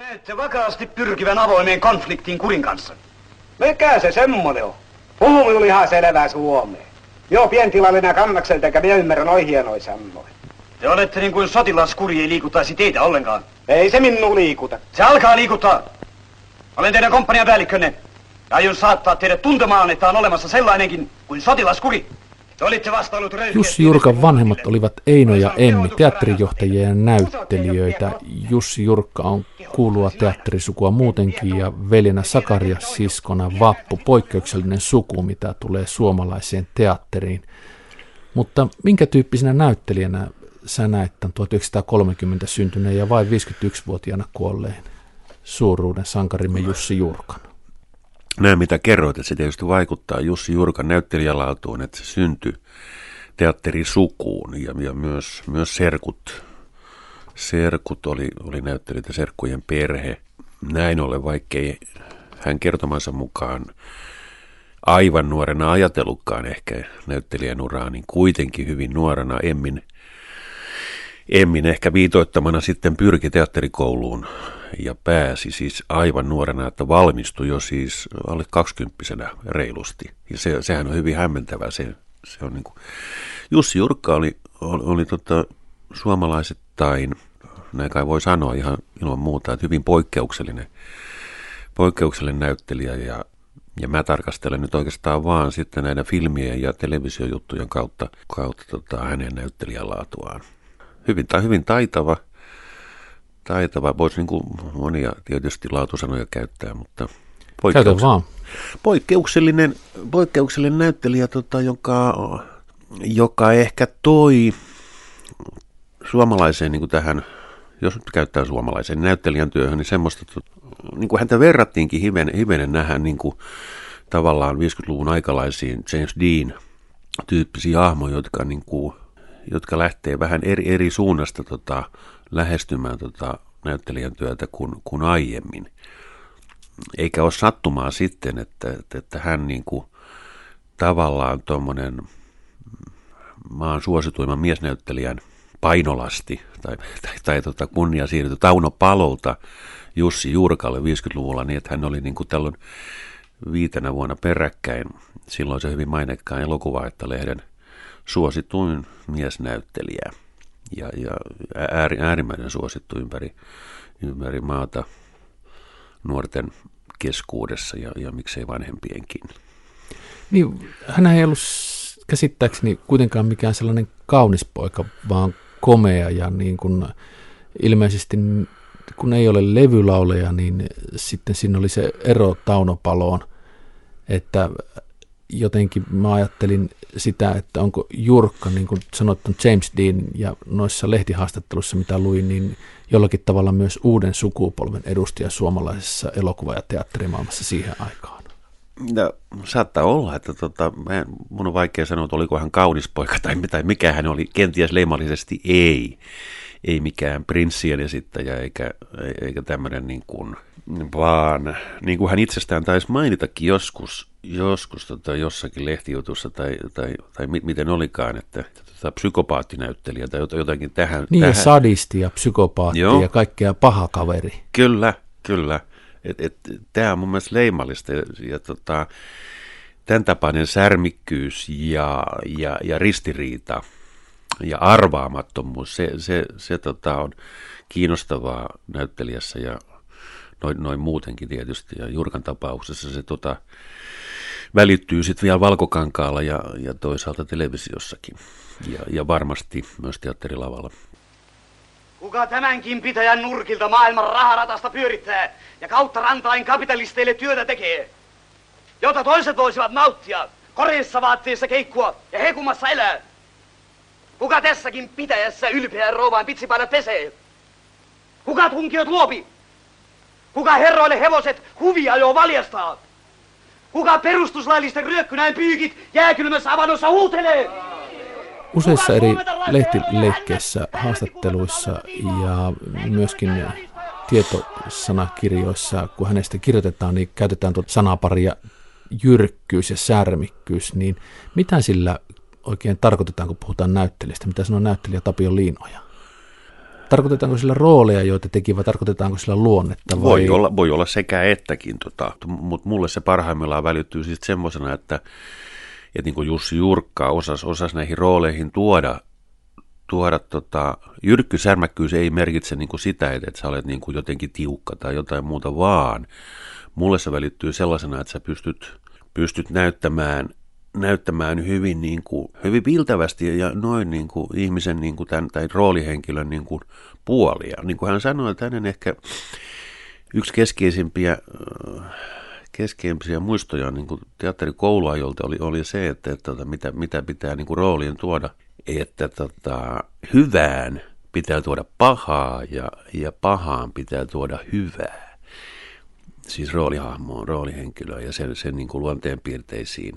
Ette vakaasti pyrkivän avoimeen konfliktiin kurin kanssa. Mikä se semmonen on? Puhu minulle ihan selvää suomea. Joo, pientilallinen kannakselta, eikä minä ymmärrä noin hienoja sanoja. Te olette niin kuin sotilaskuri ei liikuttaisi teitä ollenkaan. Ei se minun liikuta. Se alkaa liikuttaa. Olen teidän komppanian päällikkönne. Ja aion saattaa teidät tuntemaan, että on olemassa sellainenkin kuin sotilaskuri. Jussi Jurkan vanhemmat olivat Eino ja Emmi, teatterijohtajia ja näyttelijöitä. Jussi Jurkka on kuulua teatterisukua muutenkin ja veljenä Sakaria siskona Vappu, poikkeuksellinen suku, mitä tulee suomalaiseen teatteriin. Mutta minkä tyyppisenä näyttelijänä sä näet tämän 1930 syntyneen ja vain 51-vuotiaana kuolleen suuruuden sankarimme Jussi Jurkan? Nämä, mitä kerroit, että se tietysti vaikuttaa Jussi Jurkan näyttelijälaatuun, että se syntyi teatterisukuun ja, ja myös, myös serkut, serkut oli, oli näyttelijöitä serkkujen perhe. Näin ollen, vaikkei hän kertomansa mukaan aivan nuorena ajatellutkaan ehkä näyttelijän uraa, niin kuitenkin hyvin nuorena Emmin, Emmin ehkä viitoittamana sitten pyrki teatterikouluun ja pääsi siis aivan nuorena, että valmistui jo siis alle kaksikymppisenä reilusti. Ja se, sehän on hyvin hämmentävää. Se, se on niin kuin, Jussi Jurkka oli, oli, oli tota, suomalaisittain, näin kai voi sanoa ihan ilman muuta, että hyvin poikkeuksellinen, poikkeuksellinen näyttelijä ja, ja mä tarkastelen nyt oikeastaan vaan sitten näiden filmien ja televisiojuttujen kautta, kautta tota, hänen näyttelijälaatuaan. Hyvin, hyvin taitava, taitava. Voisi niin kuin monia tietysti laatusanoja käyttää, mutta poikkeuks- vaan. Poikkeuksellinen, poikkeuksellinen näyttelijä, tota, joka, joka ehkä toi suomalaiseen niin kuin tähän, jos nyt käyttää suomalaisen näyttelijän työhön, niin semmoista, niin kuin häntä verrattiinkin hivenen, hivenen nähdä niin kuin tavallaan 50-luvun aikalaisiin James Dean tyyppisiä hahmoja, jotka, niin kuin, jotka lähtee vähän eri, eri suunnasta tota, lähestymään tota näyttelijän työtä kuin, kuin aiemmin. Eikä ole sattumaa sitten, että, että, hän niin kuin, tavallaan tuommoinen maan suosituimman miesnäyttelijän painolasti tai, tai, tai tota kunnia siirtyi Tauno Palolta Jussi Jurkalle 50-luvulla niin, että hän oli niin kuin tällöin viitenä vuonna peräkkäin silloin se hyvin mainekkaan elokuva, että lehden suosituin miesnäyttelijä ja, ja ääri, äärimmäisen suosittu ympäri, ympäri maata nuorten keskuudessa ja, ja miksei vanhempienkin. Niin, hän ei ollut käsittääkseni kuitenkaan mikään sellainen kaunis poika, vaan komea ja niin kuin ilmeisesti kun ei ole levylauleja, niin sitten siinä oli se ero Taunopaloon, että jotenkin mä ajattelin sitä, että onko Jurkka, niin kuin sanoit, James Dean ja noissa lehtihaastatteluissa, mitä luin, niin jollakin tavalla myös uuden sukupolven edustaja suomalaisessa elokuva- ja teatterimaailmassa siihen aikaan. No, saattaa olla, että tota, mä, mun on vaikea sanoa, että oliko hän kaunis poika tai, tai mikä hän oli, kenties leimallisesti ei. Ei mikään prinssien esittäjä eikä, eikä tämmöinen niin kuin, vaan niin kuin hän itsestään taisi mainitakin joskus, joskus tota, jossakin lehtijutussa tai, tai, tai miten olikaan, että tota, psykopaattinäyttelijä tai jotakin tähän. Niin tähän. sadisti ja psykopaatti Joo. ja kaikkea paha kaveri. Kyllä, kyllä. Et, et, Tämä on mun mielestä leimallista ja, ja tota, tämän tapainen särmikkyys ja, ja, ja ristiriita ja arvaamattomuus, se, se, se tota, on kiinnostavaa näyttelijässä ja noin, noin muutenkin tietysti. Ja Jurkan tapauksessa se tota, välittyy sitten vielä valkokankaalla ja, ja toisaalta televisiossakin. Ja, ja varmasti myös teatterilavalla. Kuka tämänkin pitäjän nurkilta maailman raharatasta pyörittää ja kautta rantain kapitalisteille työtä tekee, jota toiset voisivat nauttia, koreissa vaatteissa keikkua ja hekumassa elää? Kuka tässäkin pitäjässä ylpeän rouvaan pitsipaidat pesee? Kuka tunkiot luopi? Kuka herroille hevoset huvia jo valjastaa? Kuka perustuslaillisten ryökkynäin pyykit jääkylmässä avannossa huutelee? Useissa eri lehtileikkeissä, haastatteluissa ja myöskin tietosanakirjoissa, kun hänestä kirjoitetaan, niin käytetään tuota sanaparia jyrkkyys ja särmikkyys, niin mitä sillä oikein tarkoitetaan, kun puhutaan näyttelijästä? Mitä sanoo näyttelijä Tapio Liinoja? Tarkoitetaanko sillä rooleja, joita teki, vai tarkoitetaanko sillä luonnetta? Vai? Voi, olla, voi olla sekä ettäkin, tota, mutta mulle se parhaimmillaan välittyy siis semmoisena, että, että niin kuin Jussi Jurkka osas, osas näihin rooleihin tuoda, tuoda tota, jyrkky särmäkkyys ei merkitse niin kuin sitä, että, että sä olet niin kuin jotenkin tiukka tai jotain muuta, vaan mulle se välittyy sellaisena, että sä pystyt, pystyt näyttämään näyttämään hyvin, niin kuin, hyvin piltävästi ja noin niin kuin ihmisen niin kuin tämän, tai roolihenkilön niin kuin puolia. Niin kuin hän sanoi, että hänen ehkä yksi keskeisimpiä, äh, keskeisimpiä muistoja niin kuin teatterikouluajolta oli, oli se, että, että, että mitä, mitä pitää niin kuin roolien tuoda, että tota, hyvään pitää tuoda pahaa ja, ja pahaan pitää tuoda hyvää. Siis roolihahmoon, roolihenkilöön ja sen, sen niin kuin luonteenpiirteisiin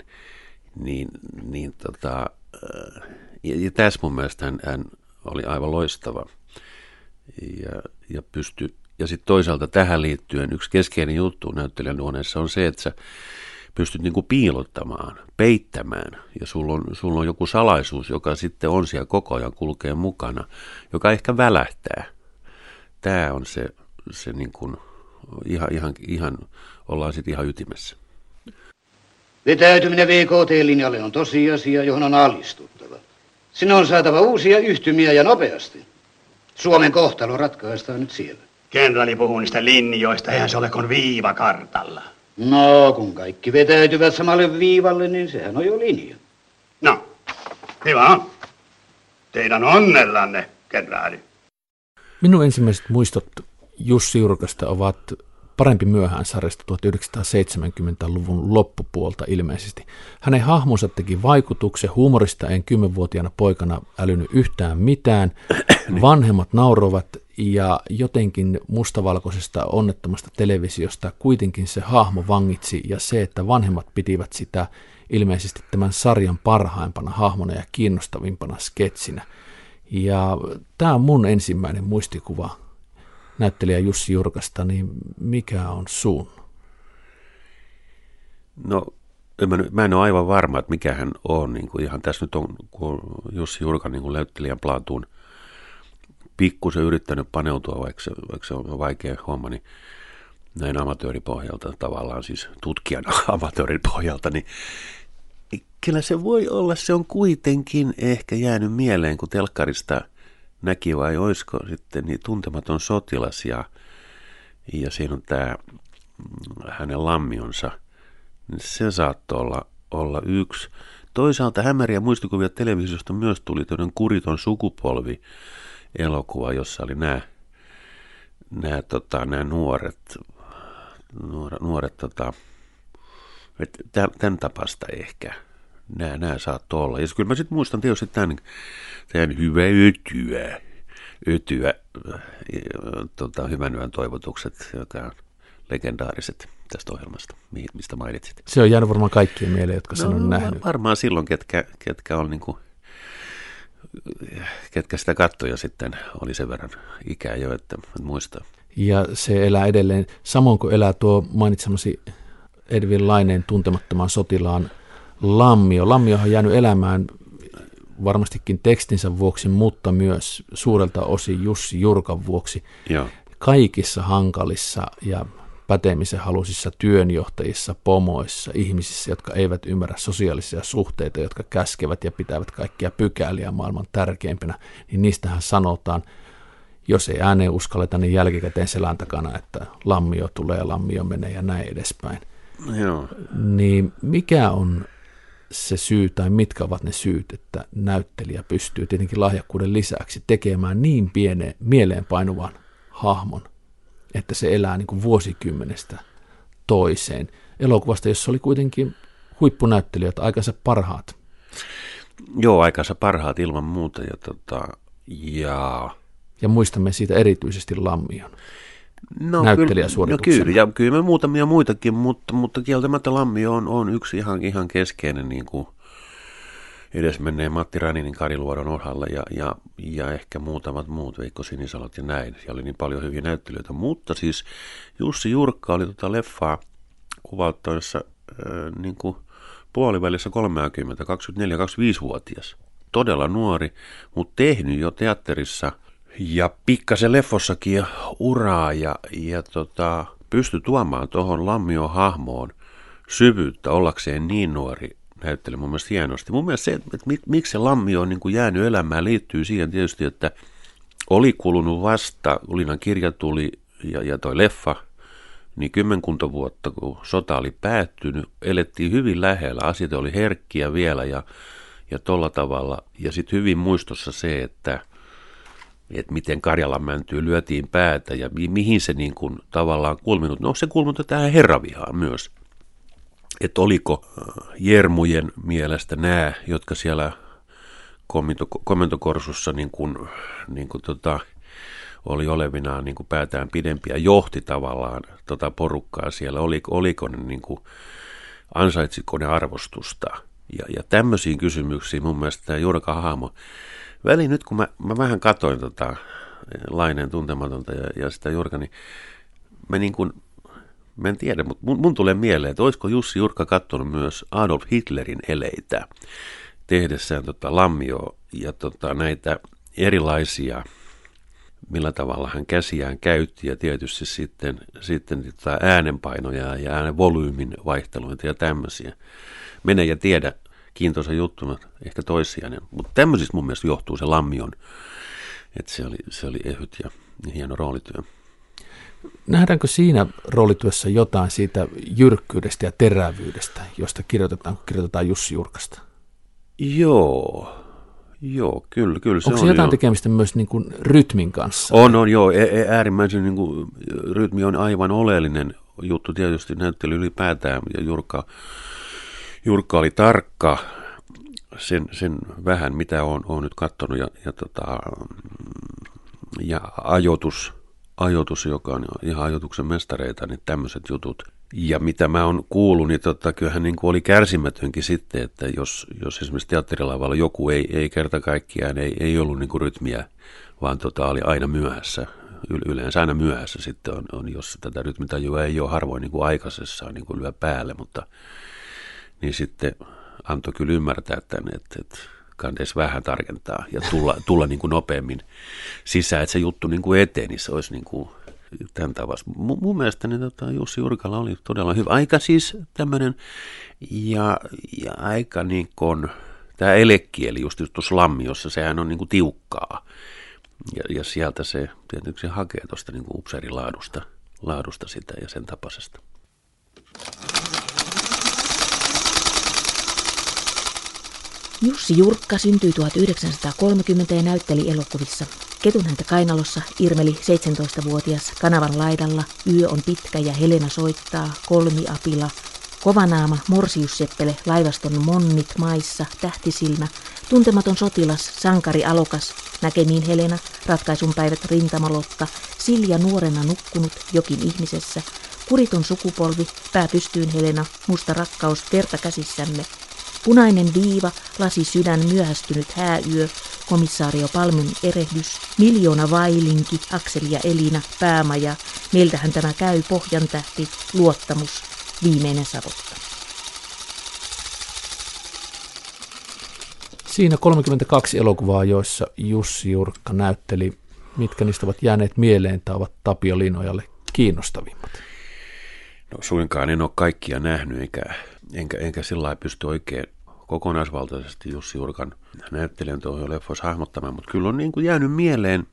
niin, niin tota, äh, ja, ja tässä mun mielestä hän, hän oli aivan loistava ja, ja pysty, ja sitten toisaalta tähän liittyen yksi keskeinen juttu näyttelijän luoneessa on se, että sä pystyt niinku piilottamaan, peittämään, ja sulla on, sulla on joku salaisuus, joka sitten on siellä koko ajan kulkee mukana, joka ehkä välähtää. Tämä on se, se niinku, ihan, ihan, ihan, ollaan sitten ihan ytimessä. Vetäytyminen VKT-linjalle on tosiasia, johon on alistuttava. Sinne on saatava uusia yhtymiä ja nopeasti. Suomen kohtalo ratkaistaan nyt siellä. Kenraali puhuu niistä linjoista, eihän se ole kuin viiva kartalla. No, kun kaikki vetäytyvät samalle viivalle, niin sehän on jo linja. No, hyvä on. Teidän onnellanne, kenraali. Minun ensimmäiset muistot Jussi Jurkasta ovat parempi myöhään sarjasta 1970-luvun loppupuolta ilmeisesti. Hänen hahmonsa teki vaikutuksen, huumorista en kymmenvuotiaana poikana älynyt yhtään mitään. Vanhemmat nauroivat ja jotenkin mustavalkoisesta onnettomasta televisiosta kuitenkin se hahmo vangitsi ja se, että vanhemmat pitivät sitä ilmeisesti tämän sarjan parhaimpana hahmona ja kiinnostavimpana sketsinä. Ja tämä on mun ensimmäinen muistikuva näyttelijä Jussi Jurkasta, niin mikä on sun? No, mä, mä en ole aivan varma, että mikä hän on. Niin kuin ihan tässä nyt on, kun Jussi Jurka niin kuin näyttelijän plaatuun pikkusen yrittänyt paneutua, vaikka se, vaikka se on vaikea homma, niin näin amatööripohjalta tavallaan, siis tutkijan amatööripohjalta, niin kyllä se voi olla, se on kuitenkin ehkä jäänyt mieleen, kun telkkarista – näki vai olisiko sitten niin tuntematon sotilas ja, ja siinä on tämä mm, hänen lammionsa, niin se saattoi olla, olla yksi. Toisaalta hämäriä muistikuvia televisiosta myös tuli tämmöinen kuriton sukupolvi elokuva, jossa oli nämä, nämä, tota, nämä nuoret, nuoret, nuoret tota, tämän tapasta ehkä nämä, nämä saattoi olla. Ja kyllä mä sitten muistan tietysti tämän, tämän hyvä ötyä, ötyä tota, hyvän yön toivotukset, joka on legendaariset tästä ohjelmasta, mistä mainitsit. Se on jäänyt varmaan kaikkien mieleen, jotka sen no, on nähnyt. Varmaan silloin, ketkä, ketkä on niin kuin, ketkä sitä kattoja sitten oli sen verran ikää jo, että muistaa. Ja se elää edelleen, samoin kuin elää tuo mainitsemasi Edvin Laineen tuntemattoman sotilaan Lammio. Lammio on jäänyt elämään varmastikin tekstinsä vuoksi, mutta myös suurelta osin Jussi Jurkan vuoksi. Joo. Kaikissa hankalissa ja pätemisen halusissa työnjohtajissa, pomoissa, ihmisissä, jotka eivät ymmärrä sosiaalisia suhteita, jotka käskevät ja pitävät kaikkia pykäliä maailman tärkeimpänä, niin niistähän sanotaan, jos ei ääneen uskalleta, niin jälkikäteen selän takana, että lammio tulee, lammio menee ja näin edespäin. Joo. Niin mikä on se syy tai mitkä ovat ne syyt, että näyttelijä pystyy tietenkin lahjakkuuden lisäksi tekemään niin pienen mieleenpainuvan hahmon, että se elää niin kuin vuosikymmenestä toiseen. Elokuvasta, jossa oli kuitenkin huippunäyttelijät, aikansa parhaat. Joo, aikansa parhaat ilman muuta. Ja, tota, ja... ja muistamme siitä erityisesti Lammion no, näyttelijäsuorituksena. No kyllä, ja kyllä me muutamia muitakin, mutta, mutta kieltämättä Lammi on, on yksi ihan, ihan keskeinen niin kuin edesmenneen Matti Räninin Kariluodon ohalla ja, ja, ja ehkä muutamat muut, Veikko Sinisalot ja näin. Siellä oli niin paljon hyviä näyttelijöitä, mutta siis Jussi Jurkka oli tota leffaa kuvauttaessa äh, niin kuin puolivälissä 30, 24, 25-vuotias. Todella nuori, mutta tehnyt jo teatterissa – Ja pikkasen leffossakin uraa ja, ja tota, pysty tuomaan tuohon Lammion hahmoon syvyyttä ollakseen niin nuori näyttely mun mielestä hienosti. Mun mielestä se, että miksi se Lammio on niin kuin jäänyt elämään, liittyy siihen tietysti, että oli kulunut vasta, Ulinan kirja tuli ja, ja toi leffa, niin kymmenkunta vuotta, kun sota oli päättynyt, elettiin hyvin lähellä, asiat oli herkkiä vielä ja, ja tolla tavalla. Ja sitten hyvin muistossa se, että, että miten Karjalan mäntyy lyötiin päätä ja mi, mihin se niin kuin tavallaan kulminut. No se kulminut tähän herravihaan myös. Että oliko äh, Jermujen mielestä nämä, jotka siellä komentokorsussa niin kuin, niin kuin tota, oli olevinaan niin kuin päätään pidempiä, johti tavallaan tota porukkaa siellä, oliko, oliko ne niin kuin, ansaitsiko ne arvostusta. Ja, ja tämmöisiin kysymyksiin mun mielestä tämä Jurka Haamo, väli nyt kun mä, mä vähän katoin tota Laineen tuntematonta ja, ja sitä Jurka, niin mä niin kuin, mä en tiedä, mutta mun, mun tulee mieleen, että olisiko Jussi Jurka katsonut myös Adolf Hitlerin eleitä tehdessään tota Lammio ja tota näitä erilaisia, millä tavalla hän käsiään käytti ja tietysti sitten, sitten tota äänenpainoja ja äänen volyymin vaihteluita ja tämmöisiä. Mene ja tiedä, kiintoisa juttu, ehkä toissijainen, mutta tämmöisistä mun mielestä johtuu se Lammion, että se oli, se oli ehyt ja hieno roolityö. Nähdäänkö siinä roolityössä jotain siitä jyrkkyydestä ja terävyydestä, josta kirjoitetaan, kirjoitetaan Jussi Jurkasta? Joo, joo, kyllä, kyllä se Onko se on jotain jo. tekemistä myös niin kuin rytmin kanssa? On, on, joo, e- e- äärimmäisen niin kuin, rytmi on aivan oleellinen juttu tietysti näyttely ylipäätään, ja Jurka, Jurka oli tarkka sen, sen vähän, mitä on, on nyt katsonut, ja, ja, tota, ja ajoitus, ajoitus, joka on ihan ajoituksen mestareita, niin tämmöiset jutut – ja mitä mä oon kuullut, niin totta, kyllähän niin oli kärsimätönkin sitten, että jos, jos esimerkiksi teatterilavalla joku ei, ei kerta kaikkiaan, ei, ei ollut niin kuin rytmiä, vaan tota, oli aina myöhässä, yleensä aina myöhässä sitten on, on jos tätä rytmitajua ei ole harvoin niin kuin aikaisessaan niin kuin lyö päälle, mutta niin sitten antoi kyllä ymmärtää, että, että, että kannattaisi vähän tarkentaa ja tulla, tulla niin kuin nopeammin sisään, että se juttu niin kuin eteni, niin se olisi niin kuin tämän tavassa. M- mun mielestä niin, tota, Jussi Urkala oli todella hyvä. Aika siis tämmöinen, ja, ja aika niin kuin, tämä elekieli just tuossa lammiossa, sehän on niin kuin tiukkaa. Ja, ja sieltä se tietysti hakee tuosta niin upseerilaadusta laadusta sitä ja sen tapaisesta. Jussi Jurkka syntyi 1930 ja näytteli elokuvissa. Ketun häntä kainalossa irmeli 17-vuotias kanavan laidalla, yö on pitkä ja Helena soittaa, kolmiapila, Kovanaama, Morsiusseppele, laivaston monnit maissa, tähtisilmä, tuntematon sotilas, sankari alokas, näkemiin Helena, ratkaisun päivät rintamalotta, Silja nuorena nukkunut, jokin ihmisessä, kuriton sukupolvi, pää pystyyn Helena, musta rakkaus, verta käsissämme, Punainen viiva, lasi sydän myöhästynyt hääyö, komissaario Palmin erehdys, miljoona vailinki, Akseli ja Elina, päämaja, meiltähän tämä käy, pohjan tähti, luottamus, viimeinen savotta. Siinä 32 elokuvaa, joissa Jussi Jurkka näytteli, mitkä niistä ovat jääneet mieleen tai ovat Tapio Linojalle kiinnostavimmat? No suinkaan en ole kaikkia nähnyt, eikä, enkä, enkä sillä pysty oikein kokonaisvaltaisesti Jussi Jurkan näyttelijän tuohon leffoissa hahmottamaan, mutta kyllä on niin kuin jäänyt mieleen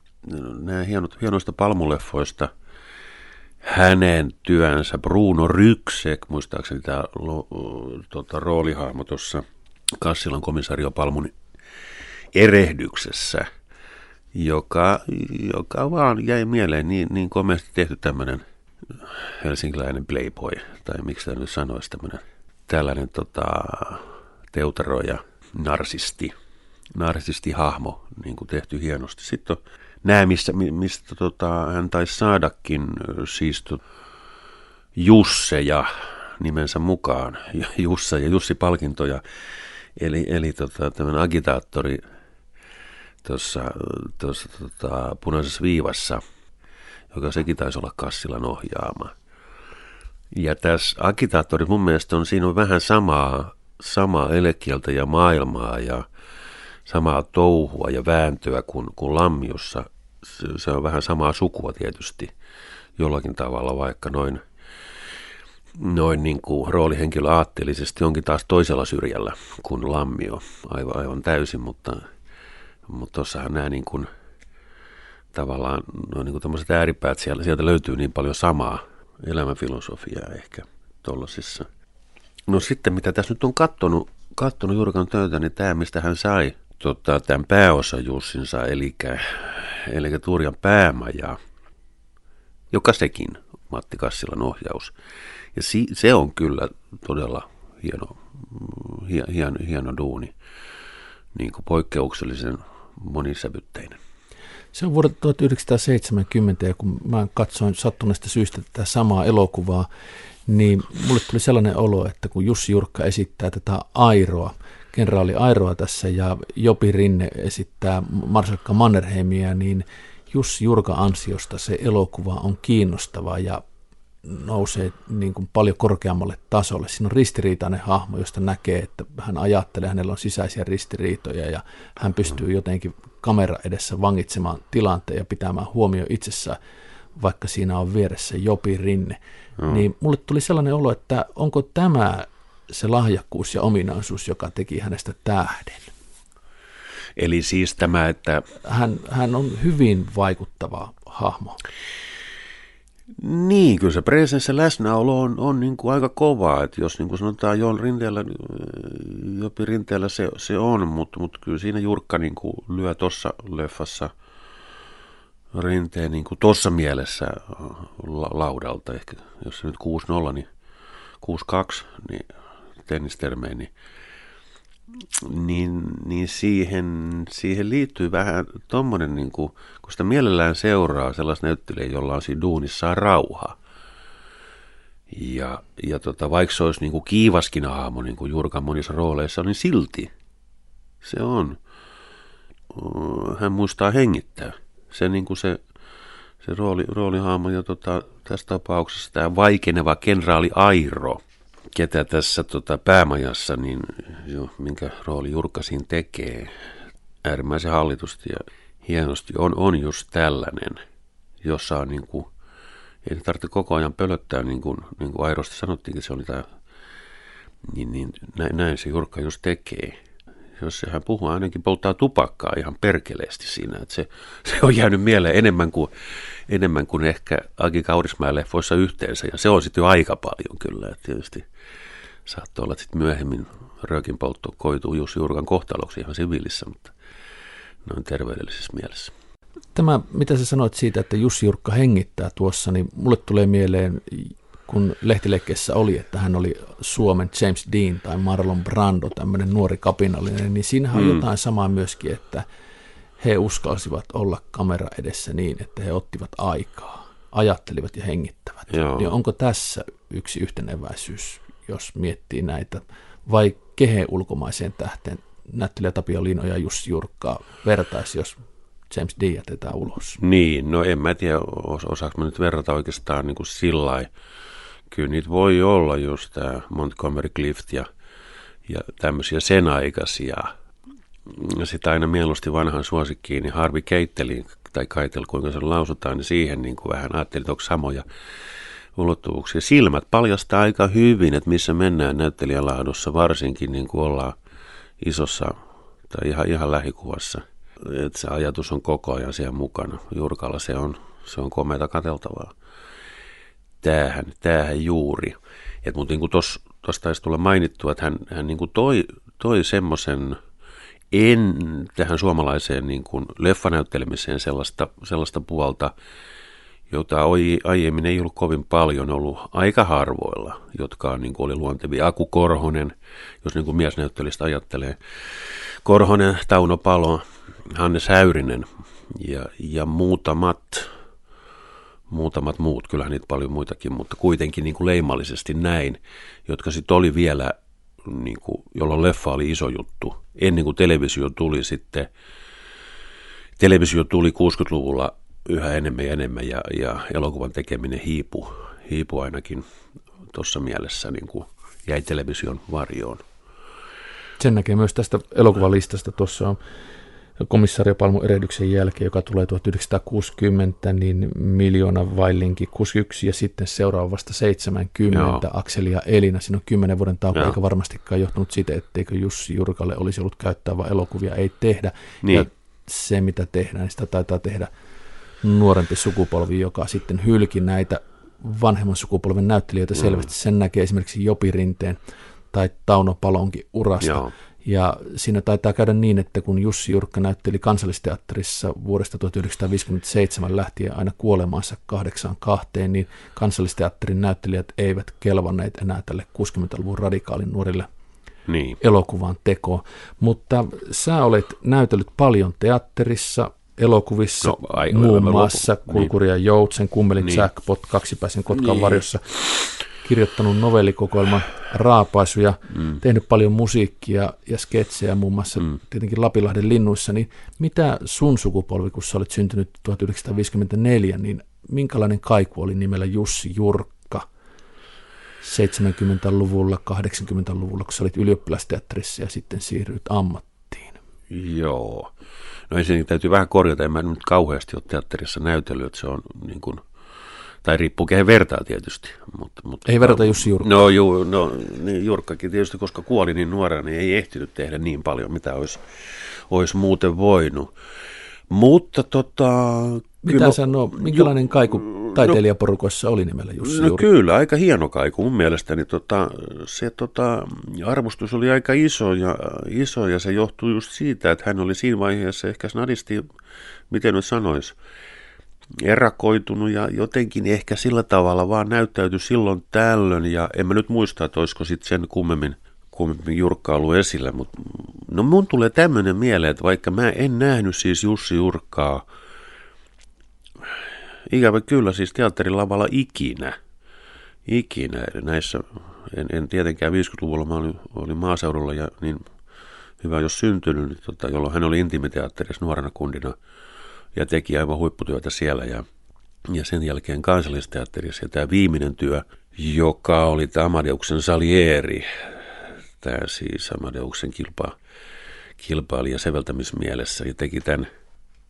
nämä hienot, hienoista palmuleffoista. Hänen työnsä, Bruno Ryksek, muistaakseni tämä tota, roolihahmo tuossa Kassilan komisario Palmun erehdyksessä, joka, joka vaan jäi mieleen. Niin, niin komeasti tehty tämmöinen helsinkiläinen playboy, tai miksi tämä nyt sanoisi tämmöinen tällainen tota, teutero ja narsisti, narsistihahmo niin kuin tehty hienosti. Sitten on nämä, missä, mistä tota, hän taisi saadakin siis Jusse ja nimensä mukaan, Jussa ja Jussi-palkintoja, eli, eli tota, tämmöinen agitaattori tuossa, tuossa tota, punaisessa viivassa, joka sekin taisi olla Kassilan ohjaama. Ja tässä agitaattorissa mun mielestä on siinä on vähän samaa samaa elekieltä ja maailmaa ja samaa touhua ja vääntöä kuin, kuin Lammiossa. se, se on vähän samaa sukua tietysti jollakin tavalla, vaikka noin, noin niin kuin roolihenkilö aatteellisesti onkin taas toisella syrjällä kuin Lammio aivan, aivan täysin, mutta, mutta tuossahan nämä niin kuin, tavallaan no niin kuin ääripäät, siellä, sieltä löytyy niin paljon samaa elämänfilosofiaa ehkä tuollaisissa. No sitten mitä tässä nyt on kattonut, kattonut Jurkan töitä, niin tämä mistä hän sai tota, tämän pääosa Jussinsa, eli, eli Turjan päämaja, joka sekin Matti Kassilan ohjaus. Ja si, se on kyllä todella hieno, hieno, hieno duuni, niin kuin poikkeuksellisen monisävytteinen. Se on vuodelta 1970 ja kun mä katsoin sattuneesta syystä tätä samaa elokuvaa, niin mulle tuli sellainen olo, että kun Jussi Jurkka esittää tätä Airoa, kenraali Airoa tässä ja Jopi Rinne esittää Marsalkka Mannerheimia, niin Jussi Jurka ansiosta se elokuva on kiinnostava ja nousee niin kuin paljon korkeammalle tasolle. Siinä on ristiriitainen hahmo, josta näkee, että hän ajattelee, hänellä on sisäisiä ristiriitoja ja hän pystyy jotenkin kamera edessä vangitsemaan tilanteen ja pitämään huomio itsessään, vaikka siinä on vieressä Jopi Rinne. Mm. Niin mulle tuli sellainen olo, että onko tämä se lahjakkuus ja ominaisuus, joka teki hänestä tähden. Eli siis tämä, että... Hän, hän on hyvin vaikuttava hahmo. Niin, kyllä se presenssi läsnäolo on, on niin kuin aika kova, että jos niin kuin sanotaan Joon Rinteellä, Jopi Rinteellä se, se on, mutta, mutta kyllä siinä Jurkka niin kuin lyö tuossa leffassa Rinteen niin tuossa mielessä la, laudalta, ehkä jos se nyt 6-0, niin 6-2, niin tennistermein, niin, niin, niin siihen, siihen liittyy vähän tuommoinen, niin kun sitä mielellään seuraa sellaista näyttelijä, jolla on siinä duunissaan rauha. Ja, ja tota, vaikka se olisi niin kuin kiivaskin hahmo, niin kuin Jurkan monissa rooleissa, niin silti se on. Hän muistaa hengittää. Se, niin kuin se, se rooli, roolihahmo ja tota, tässä tapauksessa tämä vaikeneva kenraali Airo – ketä tässä tota, päämajassa, niin jo, minkä rooli Jurkasin tekee äärimmäisen hallitusti ja hienosti, on, on just tällainen, jossa on niin kuin, ei tarvitse koko ajan pölöttää, niin kuin, niin kuin Airosta sanottiinkin, se oli tämä, niin, niin näin, näin se Jurkka just tekee. Jos hän puhuu, ainakin polttaa tupakkaa ihan perkeleesti siinä, että se, se on jäänyt mieleen enemmän kuin, enemmän kuin ehkä Agi Kaurismäen leffoissa yhteensä, ja se on sitten jo aika paljon kyllä, että tietysti – Saattoi olla, että sitten myöhemmin röökin poltto koituu Jussi Jurkan kohtaloksi ihan siviilissä, mutta noin terveydellisessä mielessä. Tämä, mitä sä sanoit siitä, että Jussi Jurkka hengittää tuossa, niin mulle tulee mieleen, kun lehtileikkeessä oli, että hän oli Suomen James Dean tai Marlon Brando, tämmöinen nuori kapinallinen, niin siinähän on mm. jotain samaa myöskin, että he uskalsivat olla kamera edessä niin, että he ottivat aikaa, ajattelivat ja hengittävät. Joo. Niin onko tässä yksi yhteneväisyys jos miettii näitä, vai kehen ulkomaiseen tähteen näyttelijä Tapio Lino ja Jussi Jurkkaa vertaisi, jos James Dean jätetään ulos? Niin, no en mä tiedä, osaako mä nyt verrata oikeastaan niin kuin sillä Kyllä niitä voi olla just tämä Montgomery Clift ja, ja tämmöisiä sen aikaisia. Sitten aina mieluusti vanhan suosikkiin, niin Harvey Keittelin, tai Keitel, kuinka se lausutaan, niin siihen niin kuin vähän ajattelin, että onko samoja ulottuvuuksia. Silmät paljastaa aika hyvin, että missä mennään näyttelijälaadussa, varsinkin niin kuin ollaan isossa tai ihan, ihan lähikuvassa. Että se ajatus on koko ajan siellä mukana. Jurkalla se on, se on komeita kateltavaa. Tämähän, tämähän juuri. Että mutta niin tuossa taisi tulla mainittua, että hän, hän niin kuin toi, toi semmoisen en tähän suomalaiseen niin kuin leffanäyttelemiseen sellaista, sellaista puolta, jota aiemmin ei ollut kovin paljon, ollut aika harvoilla, jotka niin kuin oli luontevia. Aku Korhonen, jos niin kuin miesnäyttelijästä ajattelee, Korhonen, Tauno Palo, Hannes Häyrinen ja, ja muutamat, muutamat muut, kyllähän niitä paljon muitakin, mutta kuitenkin niin kuin leimallisesti näin, jotka sitten oli vielä, niin kuin, jolloin leffa oli iso juttu, ennen kuin televisio tuli sitten, televisio tuli 60-luvulla yhä enemmän ja enemmän ja, ja elokuvan tekeminen hiipu, hiipu ainakin tuossa mielessä niin kuin jäi television varjoon. Sen näkee myös tästä elokuvalistasta. Tuossa on komissario Palmun erehdyksen jälkeen, joka tulee 1960, niin Miljoona Vailinki 61 ja sitten seuraavasta 70 Joo. Akseli ja Elina. Siinä on 10 vuoden tauko, eikä varmastikaan johtunut siitä, etteikö Jussi Jurkalle olisi ollut käyttää, vaan elokuvia ei tehdä. Niin. Ja se, mitä tehdään, niin sitä taitaa tehdä nuorempi sukupolvi, joka sitten hylki näitä vanhemman sukupolven näyttelijöitä mm. selvästi. Sen näkee esimerkiksi Jopi Rinteen tai Tauno Palonkin urasta. Joo. Ja siinä taitaa käydä niin, että kun Jussi Jurkka näytteli kansallisteatterissa vuodesta 1957 lähtien aina kuolemaansa kahdeksan kahteen, niin kansallisteatterin näyttelijät eivät kelvanneet enää tälle 60-luvun radikaalin nuorille niin. elokuvan tekoon. Mutta sä olet näytellyt paljon teatterissa, elokuvissa, no, ai, muun muassa Kulkuria niin. Joutsen, Kummelin niin. Jackpot, Kaksipäisen Kotkan niin. varjossa kirjoittanut novellikokoelman raapaisuja, mm. tehnyt paljon musiikkia ja sketsejä muun muassa mm. tietenkin Lapilahden linnuissa, niin mitä sun sukupolvi, kun sä olet syntynyt 1954, niin minkälainen kaiku oli nimellä Jussi Jurkka 70-luvulla, 80-luvulla, kun sä olit ylioppilasteatterissa ja sitten siirryit ammattiin? Joo. No ensin täytyy vähän korjata, en mä nyt kauheasti ole teatterissa näytellyt, että se on niin kuin tai riippuu kehen vertaa tietysti. Mutta, mutta, ei verrata Jussi Jurkka. No, ju, no niin Jurkkakin tietysti, koska kuoli niin nuorena, niin ei ehtinyt tehdä niin paljon, mitä olisi, olisi muuten voinut. Mutta tota... Mitä kyllä, sanoo, minkälainen ju, kaiku no- taiteilijaporukoissa oli nimellä Jussi No kyllä, aika hieno kaiku mun mielestäni. Tota, se tota, arvostus oli aika iso ja, iso ja se johtuu just siitä, että hän oli siinä vaiheessa ehkä snadisti, miten nyt sanoisi, erakoitunut ja jotenkin ehkä sillä tavalla vaan näyttäytyi silloin tällöin. Ja en mä nyt muista, että olisiko sitten sen kummemmin, kummemmin Jurkka ollut esillä, mutta no mun tulee tämmöinen mieleen, että vaikka mä en nähnyt siis Jussi Jurkkaa ikävä kyllä siis teatterin lavalla ikinä, ikinä. Näissä, en, en tietenkään 50-luvulla mä olin, olin maaseudulla ja niin hyvä jos syntynyt, niin tota, jolloin hän oli intimiteatterissa nuorena kundina – ja teki aivan huipputyötä siellä ja, ja sen jälkeen kansallisteatterissa. Ja tämä viimeinen työ, joka oli tämä Amadeuksen Salieri, tämä siis Amadeuksen kilpa, kilpailija säveltämismielessä ja teki tämän,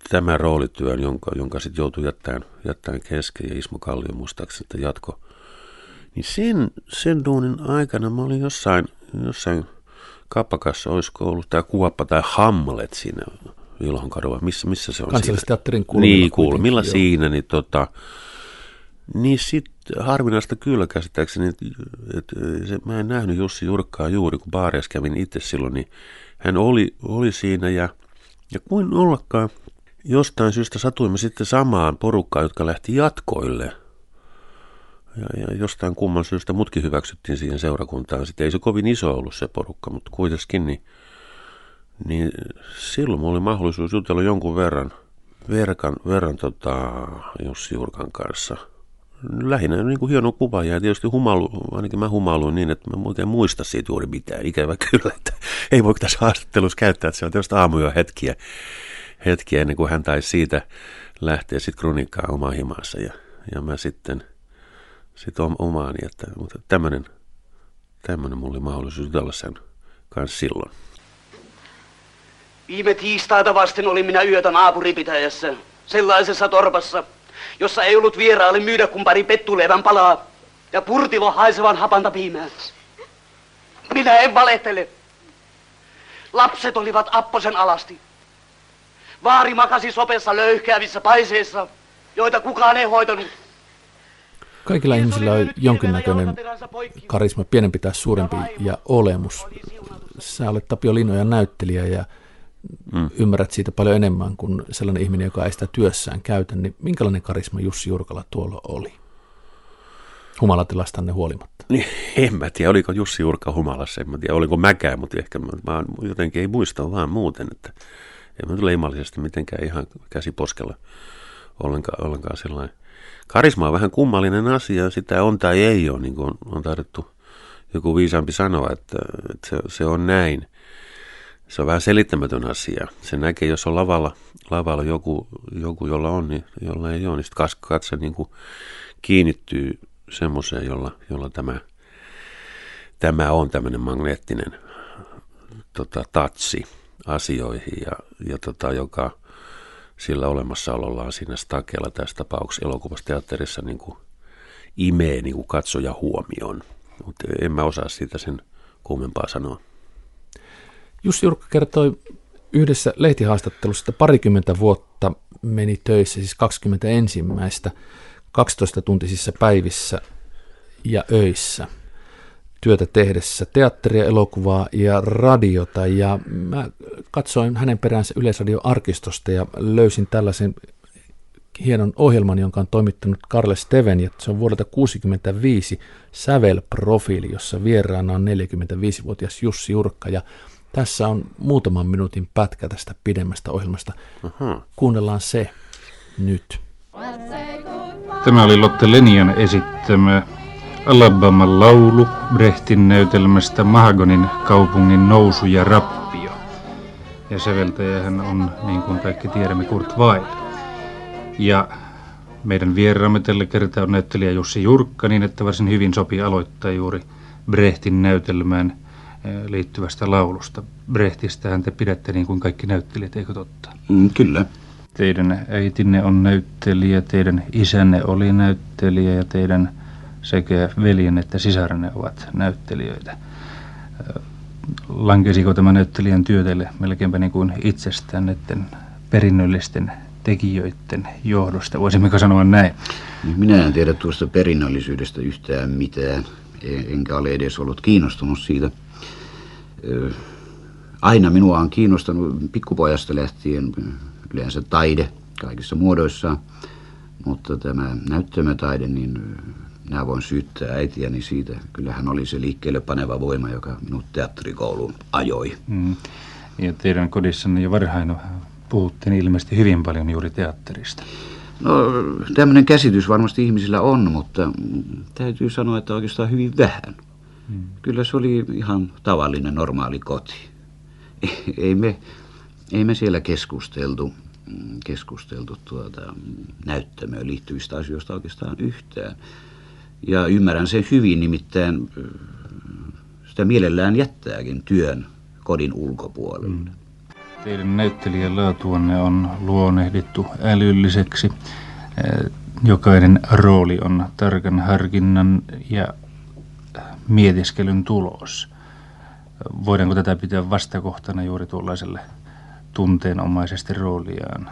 tämän roolityön, jonka, jonka sitten joutui jättämään, jättämään kesken ja Ismo Kallio muistaakseni että jatko. Niin sen, sen duunin aikana mä olin jossain, jossain kappakassa, olisiko ollut tämä kuoppa tai Hamlet siinä Ilhon kadulla, missä, missä se on Kansallisteatterin kulmilla. Niin, kulmilla siinä, niin tota, niin sitten harvinaista kyllä käsittääkseni, että et, se, mä en nähnyt Jussi Jurkkaa juuri, kun Baarias kävin itse silloin, niin hän oli, oli siinä ja, ja kuin ollakaan, jostain syystä satuimme sitten samaan porukkaan, jotka lähti jatkoille. Ja, ja jostain kumman syystä mutkin hyväksyttiin siihen seurakuntaan. Sitten ei se kovin iso ollut se porukka, mutta kuitenkin niin niin silloin mulla oli mahdollisuus jutella jonkun verran, verkan, verran tota, Jussi Jurkan kanssa. Lähinnä niin kuin hieno kuva ja tietysti humailu, ainakin mä humailuin niin, että mä oikein muista siitä juuri mitään. Ikävä kyllä, että ei voi tässä haastattelussa käyttää, että se on tietysti aamuja hetkiä, hetkiä ennen kuin hän taisi siitä lähteä sitten kronikkaan omaan himaansa ja, ja mä sitten sit omaani, että, mutta tämmöinen mulla oli mahdollisuus jutella sen kanssa silloin. Viime tiistaita vasten olin minä yötä naapuripitäjässä, sellaisessa torpassa, jossa ei ollut vieraalle myydä kuin pari pettulevän palaa ja purtilo haisevan hapanta piimää. Minä en valehtele. Lapset olivat apposen alasti. Vaari makasi sopessa löyhkäävissä paiseissa, joita kukaan ei hoitanut. Kaikilla ihmisillä on jonkinnäköinen karisma, pienempi tai suurempi ja olemus. Sä olet Tapio Linojan näyttelijä ja mm. ymmärrät siitä paljon enemmän kuin sellainen ihminen, joka ei sitä työssään käytä, niin minkälainen karisma Jussi Jurkala tuolla oli? Humalatilastanne huolimatta. Niin, en mä tiedä, oliko Jussi Jurka humalassa, en mä tiedä, oliko mäkään, mutta ehkä mä, mä jotenkin ei muista vaan muuten, että en mä tule imallisesti mitenkään ihan käsi poskella ollenkaan, ollenkaan sellainen. Karisma on vähän kummallinen asia, sitä on tai ei ole, niin kuin on, taidettu joku viisaampi sanoa, että, että se, se on näin se on vähän selittämätön asia. Se näkee, jos on lavalla, lavalla joku, joku, jolla on, niin jolla ei ole, niin sitten katse niin kuin kiinnittyy semmoiseen, jolla, jolla tämä, tämä on tämmöinen magneettinen tota, tatsi asioihin ja, ja tota, joka sillä olemassaolollaan siinä stakella tässä tapauksessa elokuvassa teatterissa niin kuin imee niin kuin katsoja huomioon. Mutta en mä osaa siitä sen kummempaa sanoa. Jussi Jurkka kertoi yhdessä lehtihaastattelussa, että parikymmentä vuotta meni töissä, siis 20 ensimmäistä 12-tuntisissa päivissä ja öissä työtä tehdessä, teatteria, elokuvaa ja radiota. Ja mä katsoin hänen peräänsä Yleisradio-arkistosta ja löysin tällaisen hienon ohjelman, jonka on toimittanut Karle Steven, ja se on vuodelta 1965 Sävel-profiili, jossa vieraana on 45-vuotias Jussi Jurkka, ja tässä on muutaman minuutin pätkä tästä pidemmästä ohjelmasta. Aha. Kuunnellaan se nyt. Tämä oli Lotte Lenian esittämä Alabaman laulu Brehtin näytelmästä Mahagonin kaupungin nousu ja rappio. Ja säveltäjähän on, niin kuin kaikki tiedämme, Kurt Weill. Ja meidän vieraamme tällä kertaa on näyttelijä Jussi Jurkka, niin että varsin hyvin sopii aloittaa juuri Brehtin näytelmään liittyvästä laulusta. Brehtistähän te pidätte niin kuin kaikki näyttelijät, eikö totta? Mm, kyllä. Teidän äitinne on näyttelijä, teidän isänne oli näyttelijä ja teidän sekä veljen että sisarenne ovat näyttelijöitä. Lankesiko tämä näyttelijän työ teille melkeinpä niin kuin itsestään näiden perinnöllisten tekijöiden johdosta, voisimmeko sanoa näin? Minä en tiedä tuosta perinnöllisyydestä yhtään mitään, enkä ole edes ollut kiinnostunut siitä. Aina minua on kiinnostanut pikkupojasta lähtien yleensä taide kaikissa muodoissaan, mutta tämä näyttämötaide, niin minä voin syyttää äitiäni siitä. Kyllähän oli se liikkeelle paneva voima, joka minut teatterikouluun ajoi. Mm. Ja teidän kodissanne jo varhain puhuttiin ilmeisesti hyvin paljon juuri teatterista. No, tämmöinen käsitys varmasti ihmisillä on, mutta täytyy sanoa, että oikeastaan hyvin vähän. Mm. Kyllä se oli ihan tavallinen, normaali koti. Ei me, ei me siellä keskusteltu, keskusteltu tuota, näyttämöön liittyvistä asioista oikeastaan yhtään. Ja ymmärrän sen hyvin, nimittäin sitä mielellään jättääkin työn kodin ulkopuolelle. Mm. Teidän näyttelijän laatuanne on luonehdittu älylliseksi. Jokainen rooli on tarkan harkinnan ja mietiskelyn tulos. Voidaanko tätä pitää vastakohtana juuri tuollaiselle tunteenomaisesti rooliaan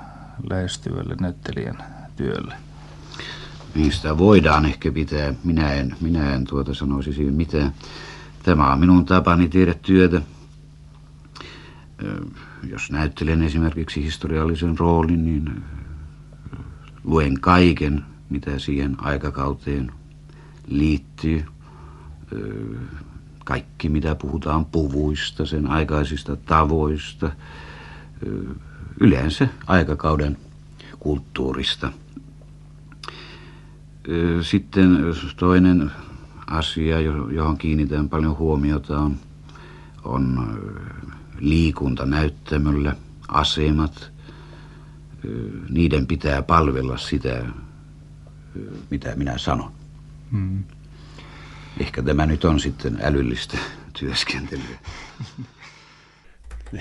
lähestyvälle näyttelijän työlle? Niistä voidaan ehkä pitää. Minä en, minä en tuota sanoisi siihen mitään. Tämä on minun tapani tehdä työtä. Jos näyttelen esimerkiksi historiallisen roolin, niin luen kaiken, mitä siihen aikakauteen liittyy. Kaikki, mitä puhutaan puvuista, sen aikaisista tavoista, yleensä aikakauden kulttuurista – sitten toinen asia, johon kiinnitän paljon huomiota, on, on liikunta näyttämöllä, asemat. Niiden pitää palvella sitä, mitä minä sanon. Hmm. Ehkä tämä nyt on sitten älyllistä työskentelyä.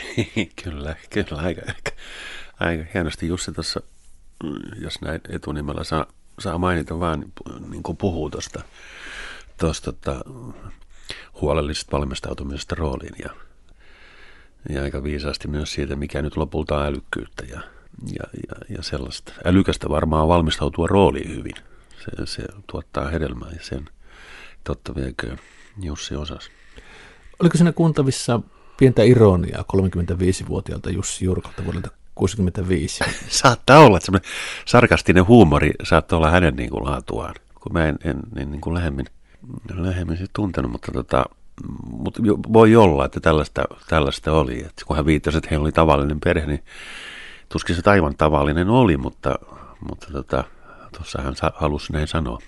kyllä, kyllä. Aika, aika, aika hienosti Jussi tuossa, mm, jos näin etunimellä saa saa mainita vaan, niin kuin puhuu tuosta tosta, tota, huolellisesta valmistautumisesta rooliin ja, ja aika viisaasti myös siitä, mikä nyt lopulta on älykkyyttä ja, ja, ja, ja sellaista. Älykästä varmaan valmistautua rooliin hyvin. Se, se tuottaa hedelmää ja sen totta vieköön Jussi osas. Oliko siinä kuuntavissa pientä ironiaa 35-vuotiaalta Jussi Jurkalta vuodelta 65. saattaa olla, että semmoinen sarkastinen huumori saattaa olla hänen niin kuin laatuaan, kun mä en, en niin, niin kuin lähemmin, lähemmin sit tuntenut, mutta tota, mutta voi olla, että tällaista, tällaista oli. Että kun hän viittasi, että heillä oli tavallinen perhe, niin tuskin se aivan tavallinen oli, mutta, mutta tota, tuossa hän halusi näin sanoa.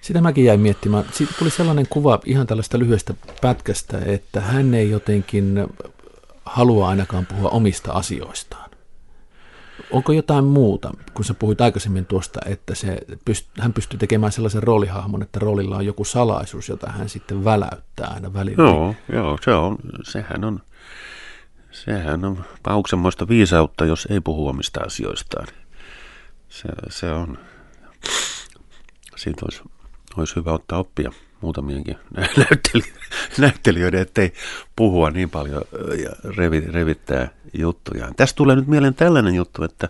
Sitä mäkin jäin miettimään. Siitä tuli sellainen kuva ihan tällaista lyhyestä pätkästä, että hän ei jotenkin halua ainakaan puhua omista asioistaan. Onko jotain muuta, kun sä puhuit aikaisemmin tuosta, että se pyst- hän pystyy tekemään sellaisen roolihahmon, että roolilla on joku salaisuus, jota hän sitten väläyttää aina välillä? Joo, joo se on, sehän on, sehän on pauksemmoista viisautta, jos ei puhu omista asioistaan. Se, se on, siitä olisi, olisi hyvä ottaa oppia. Muutamienkin näyttelijöiden, ettei puhua niin paljon ja revi, revittää juttujaan. Tästä tulee nyt mieleen tällainen juttu, että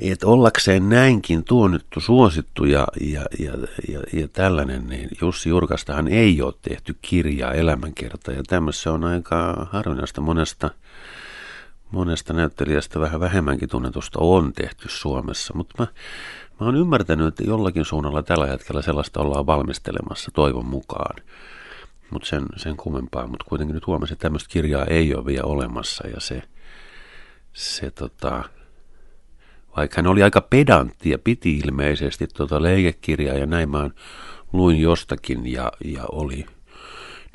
että ollakseen näinkin tuonnettu, suosittu ja, ja, ja, ja, ja tällainen, niin Jussi Jurkastahan ei ole tehty kirjaa elämänkerta. Ja tämmössä on aika harvinaista. Monesta, monesta näyttelijästä vähän vähemmänkin tunnetusta on tehty Suomessa, mutta mä, mä oon ymmärtänyt, että jollakin suunnalla tällä hetkellä sellaista ollaan valmistelemassa toivon mukaan. Mutta sen, sen kummempaa, mutta kuitenkin nyt huomasin, että tämmöistä kirjaa ei ole vielä olemassa ja se, se tota, vaikka hän oli aika pedantti ja piti ilmeisesti tuota leikekirjaa ja näin mä luin jostakin ja, ja oli,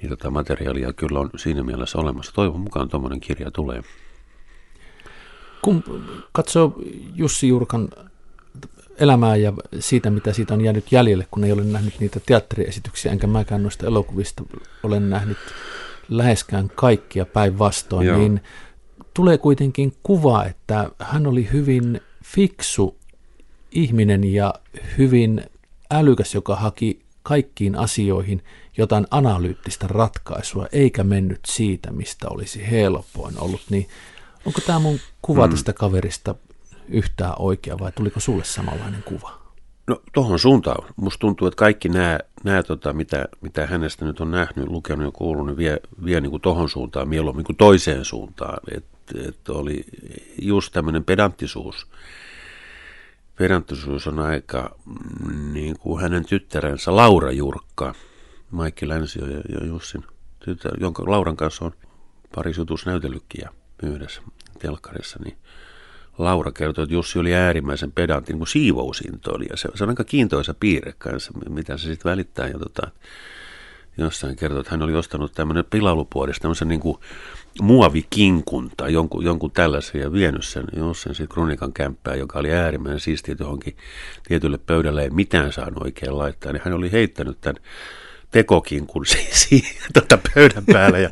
niin tota materiaalia kyllä on siinä mielessä olemassa. Toivon mukaan tuommoinen kirja tulee. Kun katsoo Jussi Jurkan elämää ja siitä, mitä siitä on jäänyt jäljelle, kun ei ole nähnyt niitä teatteriesityksiä, enkä mäkään noista elokuvista olen nähnyt läheskään kaikkia päinvastoin, niin tulee kuitenkin kuva, että hän oli hyvin fiksu ihminen ja hyvin älykäs, joka haki kaikkiin asioihin jotain analyyttistä ratkaisua, eikä mennyt siitä, mistä olisi helpoin ollut, niin onko tämä mun kuva mm. tästä kaverista yhtään oikea vai tuliko sulle samanlainen kuva? No tuohon suuntaan. Musta tuntuu, että kaikki nämä, nämä tota, mitä, mitä hänestä nyt on nähnyt, lukenut ja kuullut, niin vie, vie niin kuin tohon suuntaan mieluummin kuin toiseen suuntaan. Että et oli just tämmöinen pedanttisuus. Pedanttisuus on aika mm, niin kuin hänen tyttärensä Laura Jurkka, Maikki Länsio ja, ja Jussin tytär, jonka Lauran kanssa on pari näytellytkin ja yhdessä telkkarissa, niin Laura kertoi, että Jussi oli äärimmäisen pedantti, niin kuin siivousinto Ja se, se on aika kiintoisa piirre kanssa, mitä se sitten välittää. Ja tota, jossain kertoi, että hän oli ostanut tämmöinen pilalupuodesta tämmöisen niin kuin muovikinkun tai jonkun, jonkun tällaisen ja vienyt sen jossain sitten Kronikan kämppää, joka oli äärimmäisen siistiä johonkin tietylle pöydälle ei mitään saanut oikein laittaa, niin hän oli heittänyt tämän tekokinkun siihen tuota pöydän päälle ja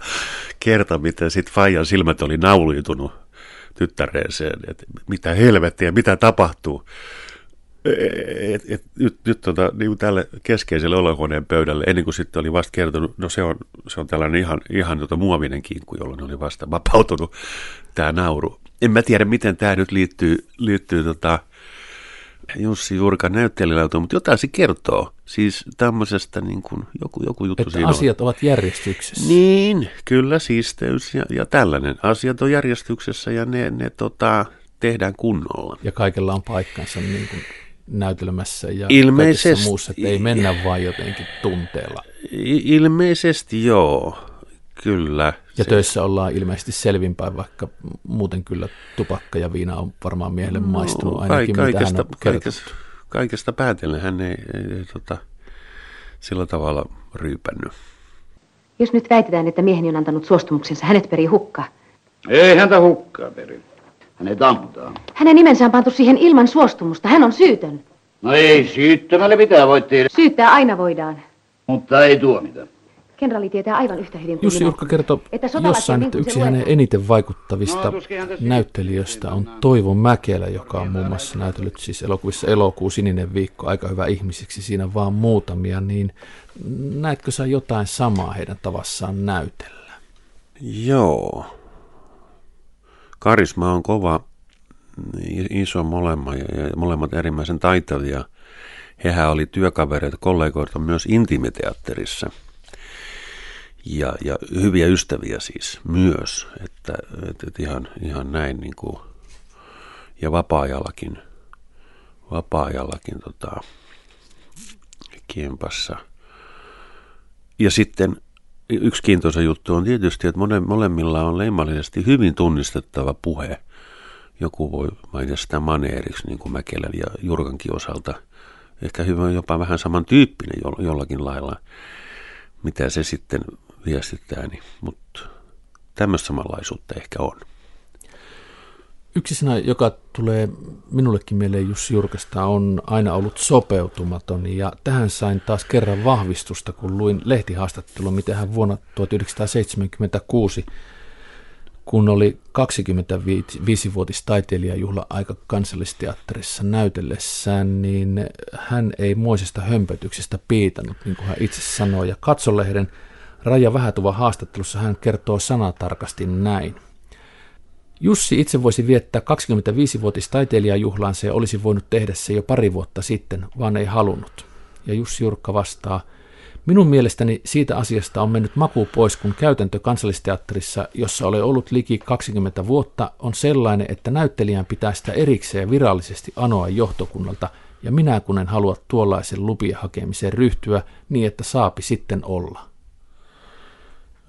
kerta, miten sitten Fajan silmät oli nauluitunut tyttäreeseen, että mitä helvettiä, mitä tapahtuu et, et, nyt, nyt tota, niin tälle keskeiselle olohuoneen pöydälle, ennen kuin sitten oli vasta kertonut, no se on, se on tällainen ihan, ihan tota muovinen kinkku, jolloin oli vasta vapautunut tämä nauru. En mä tiedä, miten tämä nyt liittyy, liittyy tota Jussi Jurkan näyttelijältä, mutta jotain se kertoo. Siis tämmöisestä niin kuin joku, joku juttu Että siinä asiat on. ovat järjestyksessä. Niin, kyllä siisteys ja, ja tällainen. Asiat on järjestyksessä ja ne, ne tota, tehdään kunnolla. Ja kaikella on paikkansa niin kuin näytelmässä ja Ilmeisesti, muussa, että ei mennä vain jotenkin tunteella. Ilmeisesti joo, kyllä. Ja se. töissä ollaan ilmeisesti selvinpäin, vaikka muuten kyllä tupakka ja viina on varmaan miehelle no, maistunut ainakin, ka- kaikesta, mitä hän on kaikesta, kaikesta päätellen hän ei, ei, ei tota, sillä tavalla ryypännyt. Jos nyt väitetään, että mieheni on antanut suostumuksensa, hänet perii hukka. Ei häntä hukkaa peri. Hänet amputaan. Hänen nimensä on pantu siihen ilman suostumusta. Hän on syytön. No ei syyttömälle mitään voi tehdä. Syyttää aina voidaan. Mutta ei tuomita. Kenraali tietää aivan yhtä hyvin kuin Jussi Jurkka kertoi että jossain, että yksi hänen eniten vaikuttavista no, näyttelijöistä on Toivo Mäkelä, joka on muun muassa näytellyt siis elokuvissa Elokuu Sininen viikko aika hyvä ihmisiksi, siinä vaan muutamia, niin näetkö sä jotain samaa heidän tavassaan näytellä? Joo, karisma on kova, iso molemmat ja molemmat erimmäisen taitavia. Hehän oli työkavereita, kollegoita myös Intime-teatterissa. Ja, ja hyviä ystäviä siis myös, että, että, ihan, ihan näin niin kuin, ja vapaa-ajallakin, vapaa-ajallakin tota, kiempassa. Ja sitten yksi kiintoisa juttu on tietysti, että mole, molemmilla on leimallisesti hyvin tunnistettava puhe. Joku voi mainita sitä maneeriksi, niin kuin Mäkelän ja Jurkankin osalta. Ehkä hyvä jopa vähän samantyyppinen jollakin lailla, mitä se sitten viestittää. Niin, mutta tämmöistä samanlaisuutta ehkä on. Yksi sana, joka tulee minullekin mieleen Jussi Jurkasta, on aina ollut sopeutumaton. Ja tähän sain taas kerran vahvistusta, kun luin lehtihaastattelua, miten hän vuonna 1976 kun oli 25-vuotis taiteilijajuhla aika kansallisteatterissa näytellessään, niin hän ei muisesta hömpötyksestä piitannut, niin kuin hän itse sanoi. Ja Katsolehden Raja Vähätuva haastattelussa hän kertoo sanatarkasti näin. Jussi itse voisi viettää 25-vuotis taiteilijajuhlaansa ja olisi voinut tehdä se jo pari vuotta sitten, vaan ei halunnut. Ja Jussi Jurkka vastaa, Minun mielestäni siitä asiasta on mennyt maku pois, kun käytäntö kansallisteatterissa, jossa olen ollut liki 20 vuotta, on sellainen, että näyttelijän pitää sitä erikseen virallisesti anoa johtokunnalta, ja minä kun en halua tuollaisen lupien hakemiseen ryhtyä, niin että saapi sitten olla.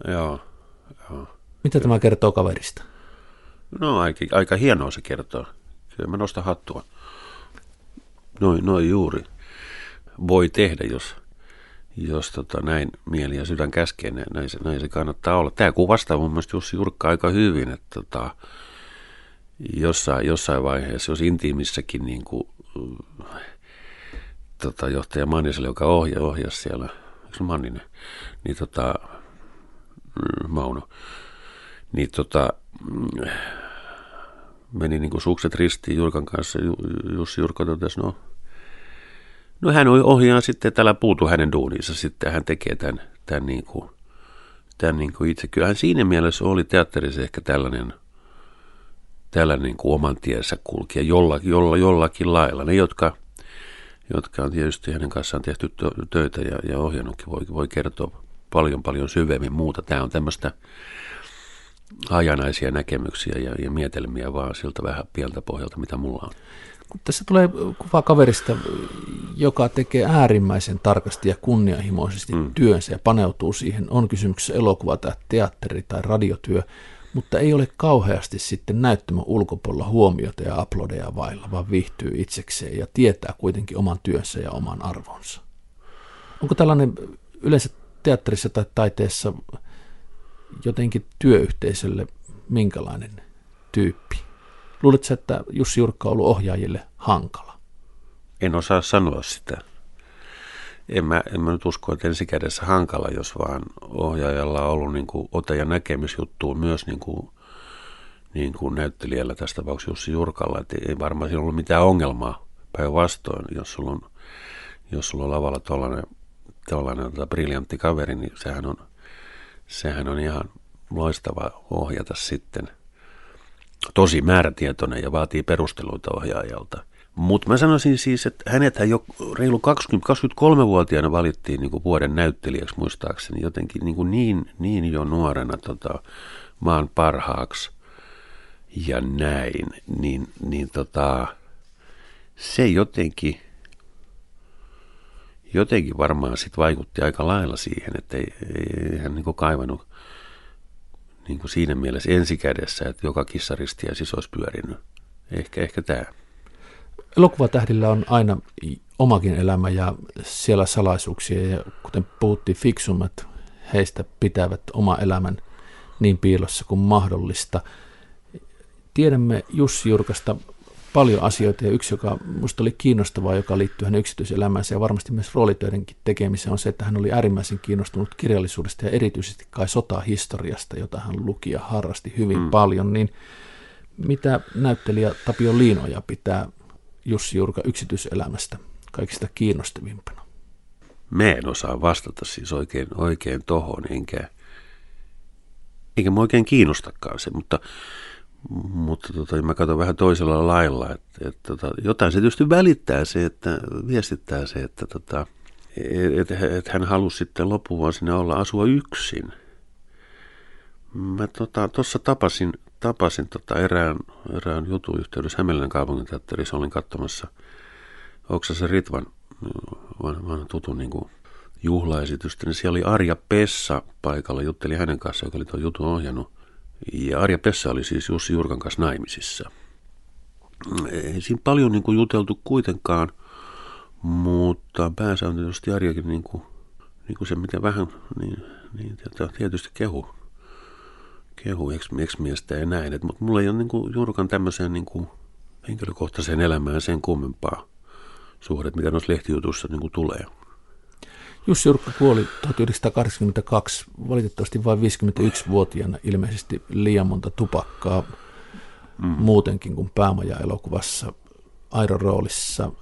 Joo, joo. Mitä tämä kertoo kaverista? No aika, aika hienoa se kertoo. Kyllä mä nostan hattua. Noin, noin juuri voi tehdä, jos, jos tota, näin mieli ja sydän käskee, näin se, näin se kannattaa olla. Tämä kuvastaa mun mielestä Jussi Jurkka aika hyvin, että tota, jossain, jossain vaiheessa, jos intiimissäkin niin kuin, tota, johtaja Manniselle, joka ohja, ohjasi siellä, eikö Manninen, niin tota, Mauno, niin tota, mm, meni niin kuin sukset ristiin Jurkan kanssa. Jussi Jurkka totesi, no No hän ohjaa sitten, tällä puutu hänen duuninsa, sitten hän tekee tämän, tämän, niin kuin, tämän niin kuin itse. Kyllähän siinä mielessä oli teatterissa ehkä tällainen, tällainen niin kuin oman tiensä kulkija jolla, jolla, jollakin lailla. Ne, jotka, jotka on tietysti hänen kanssaan tehty töitä ja, ja ohjannutkin, voi, voi kertoa paljon paljon syvemmin muuta. Tämä on tämmöistä hajanaisia näkemyksiä ja, ja mietelmiä vaan siltä vähän pieltä pohjalta, mitä mulla on. Tässä tulee kuva kaverista, joka tekee äärimmäisen tarkasti ja kunnianhimoisesti mm. työnsä ja paneutuu siihen. On kysymyksessä elokuva tai teatteri tai radiotyö, mutta ei ole kauheasti sitten näyttämön ulkopuolella huomiota ja aplodeja vailla, vaan viihtyy itsekseen ja tietää kuitenkin oman työnsä ja oman arvonsa. Onko tällainen yleensä teatterissa tai taiteessa jotenkin työyhteisölle minkälainen tyyppi? Luuletko, että Jussi Jurkka on ollut ohjaajille hankala? En osaa sanoa sitä. En mä, en mä nyt usko, että ensikädessä hankala, jos vaan ohjaajalla on ollut niin ote- ja näkemysjuttuun myös niin kuin, niin kuin näyttelijällä, tässä tapauksessa Jussi Jurkalla, että ei varmaan siinä ollut mitään ongelmaa päinvastoin, jos sulla on, jos sulla on lavalla tuollainen, tuollainen tota, briljantti kaveri, niin sehän on, sehän on ihan loistava ohjata sitten – tosi määrätietoinen ja vaatii perusteluita ohjaajalta. Mutta mä sanoisin siis, että hänethän jo reilu 20-23-vuotiaana valittiin niin vuoden näyttelijäksi muistaakseni jotenkin niin, niin, niin jo nuorena tota, maan parhaaksi ja näin, niin, niin tota, se jotenkin, jotenkin varmaan sit vaikutti aika lailla siihen, että ei, ei, ei hän niin kaivannut niin siinä mielessä ensikädessä, että joka kissaristi ja siis olisi pyörinyt. Ehkä, ehkä tämä. Elokuvatähdillä on aina omakin elämä ja siellä salaisuuksia ja kuten puhuttiin fiksummat, heistä pitävät oma elämän niin piilossa kuin mahdollista. Tiedämme Jussi Jurkasta paljon asioita ja yksi, joka minusta oli kiinnostavaa, joka liittyy hänen yksityiselämäänsä ja varmasti myös roolitöidenkin tekemiseen, on se, että hän oli äärimmäisen kiinnostunut kirjallisuudesta ja erityisesti kai sotahistoriasta, jota hän luki ja harrasti hyvin mm. paljon. Niin mitä näyttelijä Tapio Liinoja pitää Jussi Jurka yksityiselämästä kaikista kiinnostavimpana? Mä en osaa vastata siis oikein, oikein tohon, enkä, eikä mä oikein kiinnostakaan se, mutta mutta tota, mä katson vähän toisella lailla, että, että tota, jotain se tietysti välittää se, että viestittää se, että tota, että et hän halusi sitten loppuvuosina olla asua yksin. Mä tuossa tota, tapasin, tapasin tota erään, erään jutun yhteydessä Hämeenlinnan kaupunginteatterissa, olin katsomassa Oksasen Ritvan vanhan tutun niin kuin juhlaesitystä, niin siellä oli Arja Pessa paikalla, jutteli hänen kanssaan, joka oli tuon jutun ohjannut. Ja Arja Pessa oli siis Jussi Jurkan kanssa naimisissa. Ei siinä paljon niin kuin juteltu kuitenkaan, mutta pääsääntöisesti Arjakin niin kuin, niin kuin se, mitä vähän, niin, niin tietysti kehu, kehu eksmiestä ja näin. Et, mutta mulla ei ole niin kuin Jurkan tämmöiseen niin kuin henkilökohtaiseen elämään sen kummempaa suhdet, mitä noissa lehtijutuissa niin kuin tulee. Jussi Jurkka kuoli 1982, valitettavasti vain 51-vuotiaana, ilmeisesti liian monta tupakkaa mm. muutenkin kuin päämaja-elokuvassa Airon roolissa.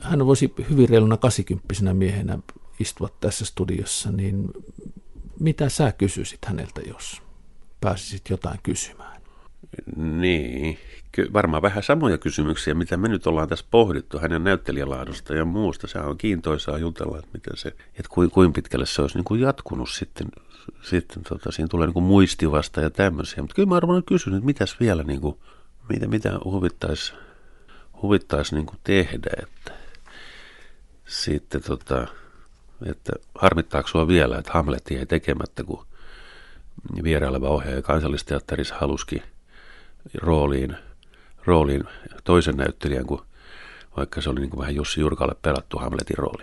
Hän voisi hyvin reiluna 80 miehenä istua tässä studiossa, niin mitä sä kysyisit häneltä, jos pääsisit jotain kysymään? Niin, varmaan vähän samoja kysymyksiä, mitä me nyt ollaan tässä pohdittu hänen näyttelijälaadusta ja muusta. Se on kiintoisaa jutella, että, miten se, että kuin, kuin pitkälle se olisi niin kuin jatkunut sitten. sitten tota, siinä tulee niin kuin muistivasta ja tämmöisiä. Mutta kyllä mä arvoin kysyn, että mitäs vielä, niin kuin, mitä, mitä huvittaisi huvittais niin kuin tehdä. Että, sitten tota, että harmittaako sua vielä, että Hamlet jäi tekemättä, kun vieraileva ohjaaja kansallisteatterissa haluski rooliin, rooliin toisen näyttelijän, kun vaikka se oli niin kuin vähän Jussi Jurkalle pelattu Hamletin rooli.